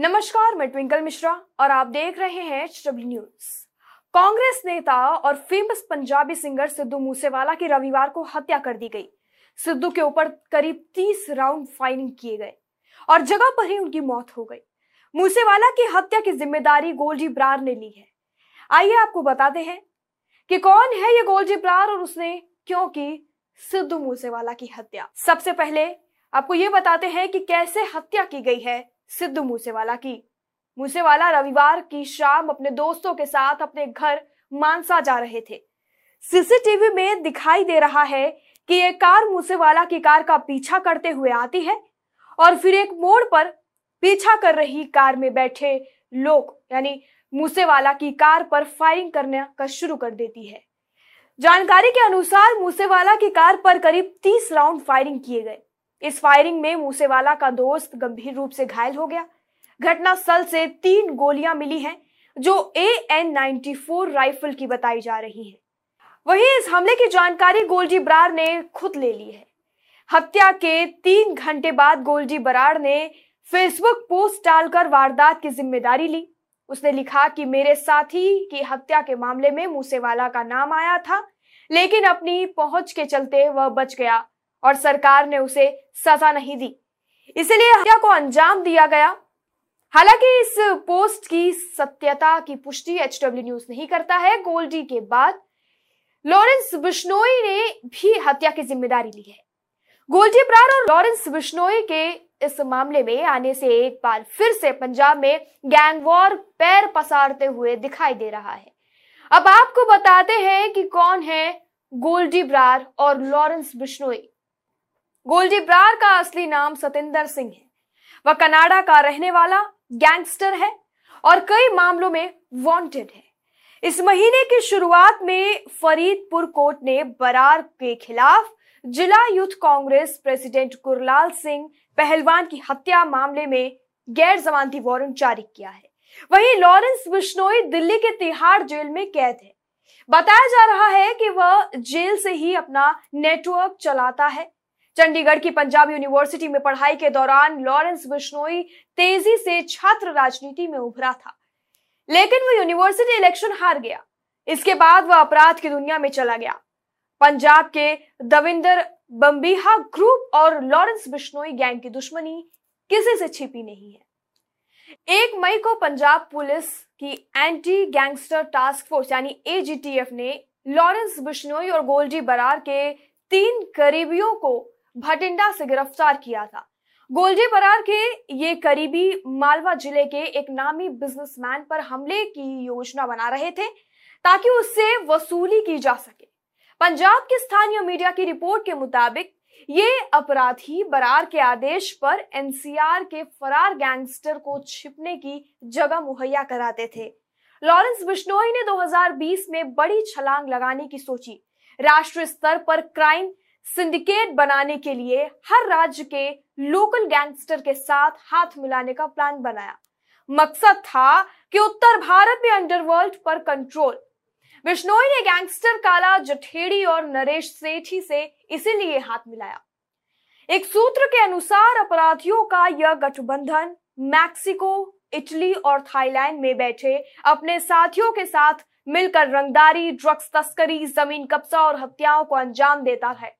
नमस्कार, मैं ट्विंकल मिश्रा और आप देख रहे हैं न्यूज़। कांग्रेस नेता और फ़ेमस पंजाबी सिंगर सिद्धू मूसेवाला की रविवार को हत्या कर दी गई। सिद्धू के ऊपर करीब 30 राउंड फायरिंग किए गए और जगह पर ही उनकी मौत हो गई। मूसेवाला की हत्या की ज़िम्मेदारी गोल्डी ब्रार ने ली है। आइए आपको बताते हैं कि कौन है ये गोल्डी ब्रार और उसने क्यों की सिद्धू मूसेवाला की हत्या। सबसे पहले आपको ये बताते हैं कि कैसे हत्या की गई है सिद्धू मूसेवाला की। मूसेवाला रविवार की शाम अपने दोस्तों के साथ अपने घर मानसा जा रहे थे। सीसीटीवी में दिखाई दे रहा है कि एक कार मूसेवाला की कार का पीछा करते हुए आती है और फिर एक मोड़ पर पीछा कर रही कार में बैठे लोग, यानी मूसेवाला की कार पर फायरिंग करने का शुरू कर देती है। जानकारी के अनुसार मूसेवाला की कार पर करीब 30 राउंड फायरिंग किए गए। इस फायरिंग में मूसेवाला का दोस्त गंभीर रूप से घायल हो गया। घटना स्थल से तीन गोलियाँ मिली हैं, जो ए एन नाइन्टी राइफल की बताई जा रही है। वहीं इस हमले की जानकारी गोल्डी बरार ने खुद ले ली है। हत्या के तीन घंटे बाद गोल्डी बराड़ ने फेसबुक पोस्ट डालकर वारदात की ज़िम्मेदारी ली। उसने लिखा कि मेरे साथी की हत्या के मामले में मूसेवाला का नाम आया था, लेकिन अपनी पहुँच के चलते वह बच गया और सरकार ने उसे सजा नहीं दी। इसलिए हत्या को अंजाम दिया गया। हालाँकि इस पोस्ट की सत्यता की पुष्टि एच डब्ल्यू न्यूज़ नहीं करता है। गोल्डी के बाद लॉरेंस बिश्नोई ने भी हत्या की ज़िम्मेदारी ली है। गोल्डी प्रार और लॉरेंस बिश्नोई के इस मामले में आने से एक बार फिर से पंजाब में गैंग वॉर पैर पसारते हुए दिखाई दे रहा है। अब आपको बताते हैं कि कौन है गोल्डी ब्रार और लॉरेंस बिश्नोई गोल्डी ब्रार का असली नाम सतिंदर सिंह है। वह कनाडा का रहने वाला गैंगस्टर है और कई मामलों में वांटेड है। इस महीने की शुरुआत में फरीदपुर कोर्ट ने बरार के खिलाफ जिला यूथ कांग्रेस प्रेसिडेंट गुरलाल सिंह पहलवान की हत्या मामले में गैर जमानती वारंट जारी किया है। वहीं लॉरेंस बिश्नोई दिल्ली के तिहाड़ जेल में कैद है। बताया जा रहा है कि वह जेल से ही अपना नेटवर्क चलाता है। चंडीगढ़ की पंजाब यूनिवर्सिटी में पढ़ाई के दौरान लॉरेंस बिश्नोई तेज़ी से छात्र राजनीति में उभरा था। लेकिन वो यूनिवर्सिटी इलेक्शन हार गया। इसके बाद वह अपराध की दुनिया में चला गया। पंजाब के दविंदर बम्बीहा ग्रुप और लॉरेंस बिश्नोई गैंग की दुश्मनी किसी से छिपी नहीं है। एक मई को पंजाब पुलिस की एंटी गैंगस्टर टास्क फोर्स यानी एजीटीएफ ने लॉरेंस बिश्नोई और गोल्डी बरार के तीन करीबियों को भटिंडा से गिरफ़्तार किया था। गोलजी बरार के ये करीबी मालवा ज़िले के एक नामी बिजनेसमैन पर हमले की योजना बना रहे थे ताकि उससे वसूली की जा सके। पंजाब के स्थानीय मीडिया की रिपोर्ट के मुताबिक, ये अपराधी बरार के आदेश पर एनसीआर के फरार गैंगस्टर को छिपने की जगह मुहैया कराते थे। लॉरेंस बिश्नोई ने 2020 में बड़ी छलांग लगाने की सोची। राष्ट्रीय स्तर पर क्राइम सिंडिकेट बनाने के लिए हर राज्य के लोकल गैंगस्टर के साथ हाथ मिलाने का प्लान बनाया। मकसद था कि उत्तर भारत में अंडरवर्ल्ड पर कंट्रोल। बिश्नोई ने गैंगस्टर काला, जठेड़ी और नरेश सेठी से इसीलिए हाथ मिलाया। एक सूत्र के अनुसार अपराधियों का यह गठबंधन मैक्सिको, इटली और थाईलैंड में बैठे अपने साथियों के साथ मिलकर रंगदारी, ड्रग्स, तस्करी, ज़मीन कब्जा और हत्याओं को अंजाम देता है।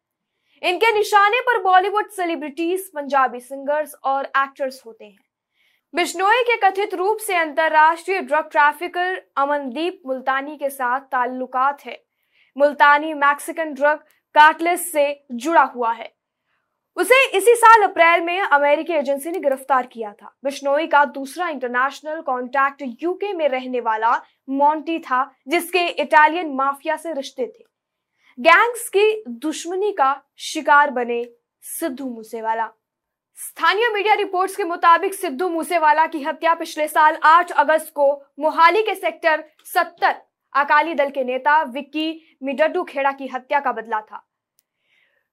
इनके निशाने पर बॉलीवुड सेलिब्रिटीज पंजाबी सिंगर्स और एक्टर्स होते हैं। बिश्नोई के कथित रूप से अंतरराष्ट्रीय ड्रग ट्रैफिकर अमनदीप मुल्तानी के साथ ताल्लुकात है। मुल्तानी मैक्सिकन ड्रग कार्टलेस से जुड़ा हुआ है। उसे इसी साल अप्रैल में अमेरिकी एजेंसी ने गिरफ़्तार किया था। बिश्नोई का दूसरा इंटरनेशनल कॉन्टैक्ट यूके में रहने वाला मॉन्टी था, जिसके इटालियन माफिया से रिश्ते थे। गैंग्स की दुश्मनी का शिकार बने सिद्धू मूसेवाला। स्थानीय मीडिया रिपोर्ट्स के मुताबिक सिद्धू मूसेवाला की हत्या पिछले साल 8 अगस्त को मोहाली के सेक्टर 70 अकाली दल के नेता विक्की मिडड्डू खेड़ा की हत्या का बदला था।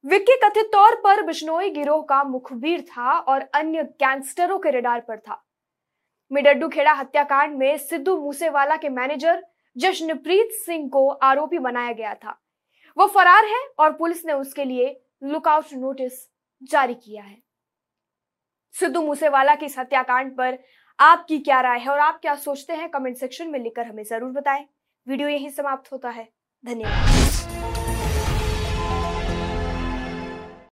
विक्की कथित तौर पर बिश्नोई गिरोह का मुखबिर था और अन्य गैंगस्टरों के रेडार पर था। मिडड्डू खेड़ा हत्याकांड में सिद्धू मूसेवाला के मैनेजर जश्नप्रीत सिंह को आरोपी बनाया गया था। वो फरार है और पुलिस ने उसके लिए लुकआउट नोटिस जारी किया है। सिद्धू मूसेवाला की इस हत्याकांड पर आपकी क्या राय है और आप क्या सोचते हैं कमेंट सेक्शन में लिखकर हमें ज़रूर बताएँ। वीडियो यहीं समाप्त होता है। धन्यवाद।